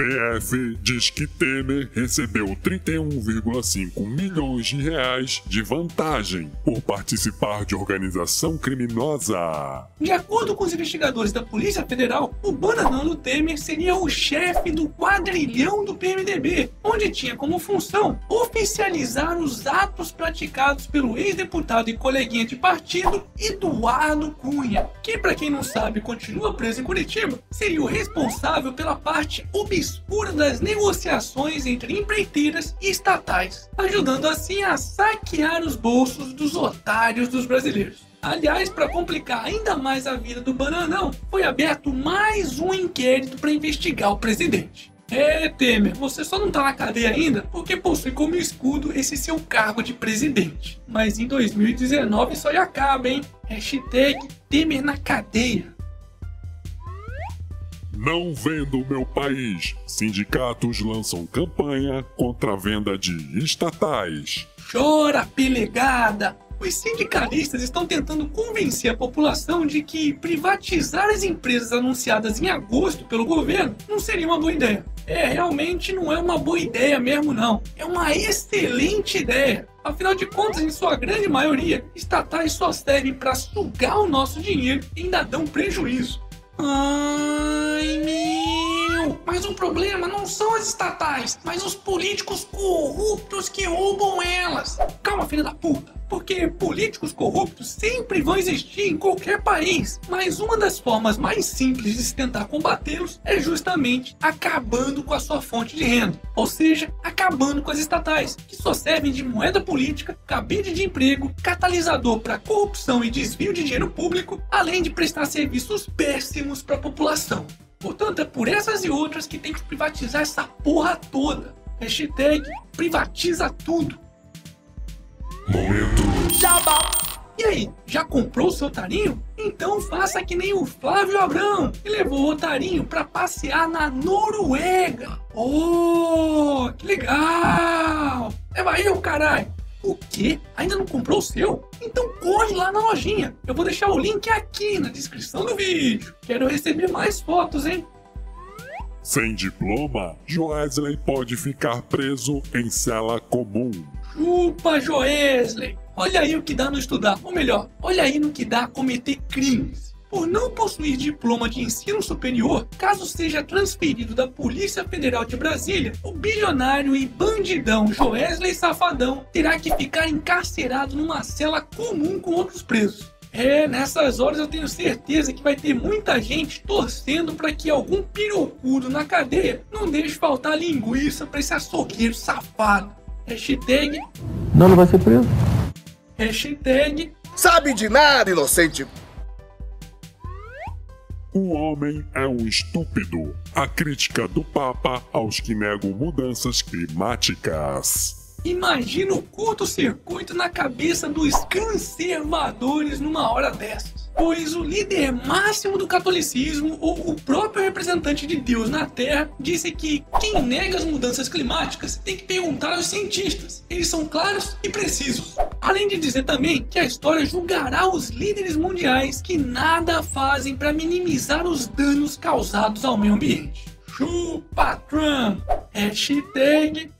PF diz que Temer recebeu 31,5 milhões de reais de vantagem por participar de organização criminosa. De acordo com os investigadores da Polícia Federal, o bananão Temer seria o chefe do quadrilhão do PMDB, onde tinha como função oficializar os atos praticados pelo ex-deputado e coleguinha de partido Eduardo Cunha, que para quem não sabe continua preso em Curitiba, seria o responsável pela parte obscura das negociações entre empreiteiras e estatais, ajudando assim a saquear os bolsos dos otários dos brasileiros. Aliás, para complicar ainda mais a vida do Bananão, foi aberto mais um inquérito para investigar o presidente. É, Temer, você só não tá na cadeia ainda porque possui como escudo esse seu cargo de presidente. Mas em 2019 isso aí acaba, hein? Hashtag Temer na cadeia. Não vendo meu país. Sindicatos lançam campanha contra a venda de estatais. Chora, pelegada! Os sindicalistas estão tentando convencer a população de que privatizar as empresas anunciadas em agosto pelo governo não seria uma boa ideia. É, realmente não é uma boa ideia mesmo não. É uma excelente ideia. Afinal de contas, em sua grande maioria, estatais só servem para sugar o nosso dinheiro e ainda dão prejuízo. Ai, meu! Mas o problema não são as estatais, mas os políticos corruptos que roubam elas. Calma, filha da puta. Porque políticos corruptos sempre vão existir em qualquer país. Mas uma das formas mais simples de se tentar combatê-los é justamente acabando com a sua fonte de renda. Ou seja, acabando com as estatais, que só servem de moeda política, cabide de emprego, catalisador para corrupção e desvio de dinheiro público, além de prestar serviços péssimos para a população. Portanto, é por essas e outras que tem que privatizar essa porra toda. Hashtag privatiza tudo. Momento. Jabá. E aí, já comprou o seu tarinho? Então faça que nem o Flávio Abrão, que levou o tarinho para passear na Noruega. Oh, que legal! Leva aí, o caralho! O quê? Ainda não comprou o seu? Então corre lá na lojinha. Eu vou deixar o link aqui na descrição do vídeo. Quero receber mais fotos, hein? Sem diploma, Joesley pode ficar preso em cela comum. Chupa, Joesley! Olha aí o que dá no estudar, ou melhor, olha aí no que dá cometer crimes. Por não possuir diploma de ensino superior, caso seja transferido da Polícia Federal de Brasília, o bilionário e bandidão Joesley Safadão terá que ficar encarcerado numa cela comum com outros presos. É, nessas horas eu tenho certeza que vai ter muita gente torcendo para que algum pirocudo na cadeia não deixe faltar linguiça para esse açougueiro safado. Hashtag. Não, não vai ser preso. Hashtag. Sabe de nada, inocente. O homem é um estúpido. A crítica do Papa aos que negam mudanças climáticas. Imagina o curto-circuito na cabeça dos conservadores numa hora dessas. Pois o líder máximo do catolicismo, ou o próprio representante de Deus na Terra, disse que quem nega as mudanças climáticas tem que perguntar aos cientistas. Eles são claros e precisos. Além de dizer também que a história julgará os líderes mundiais que nada fazem para minimizar os danos causados ao meio ambiente. Chupa Trump! Hashtag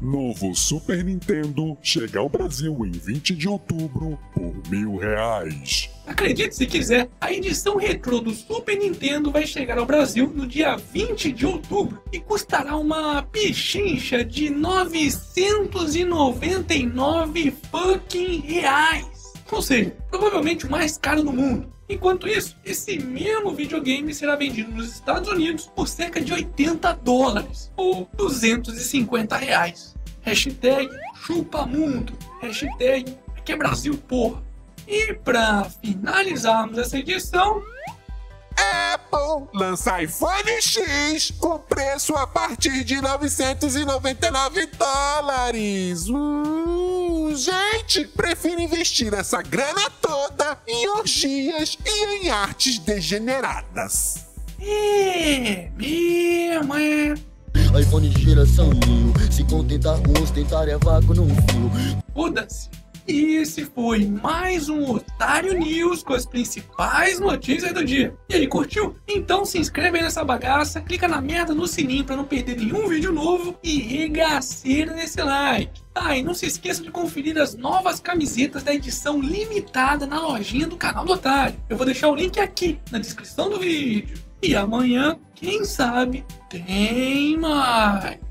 Novo Super Nintendo chega ao Brasil em 20 de outubro por mil reais. Acredite se quiser, a edição retrô do Super Nintendo vai chegar ao Brasil no dia 20 de outubro e custará uma pichincha de 999 fucking reais. Ou seja, provavelmente o mais caro do mundo. Enquanto isso, esse mesmo videogame será vendido nos Estados Unidos por cerca de 80 dólares, ou 250 reais. Hashtag chupamundo. Hashtag aqui é Brasil, porra. E para finalizarmos essa edição, Apple lança iPhone X com preço a partir de 999 dólares. Uh, gente, prefiro investir essa grana toda em orgias e em artes degeneradas. é mesmo, é. iPhone de geração mil. Se contentar com ostentar é vácuo num fio. Foda-se. E esse foi mais um Otário News com as principais notícias do dia. E aí, curtiu? Então se inscreve aí nessa bagaça, clica na merda no sininho para não perder nenhum vídeo novo e regaceira nesse like. Ah, e não se esqueça de conferir as novas camisetas da edição limitada na lojinha do canal do Otário. Eu vou deixar o link aqui na descrição do vídeo. E amanhã, quem sabe, tem mais.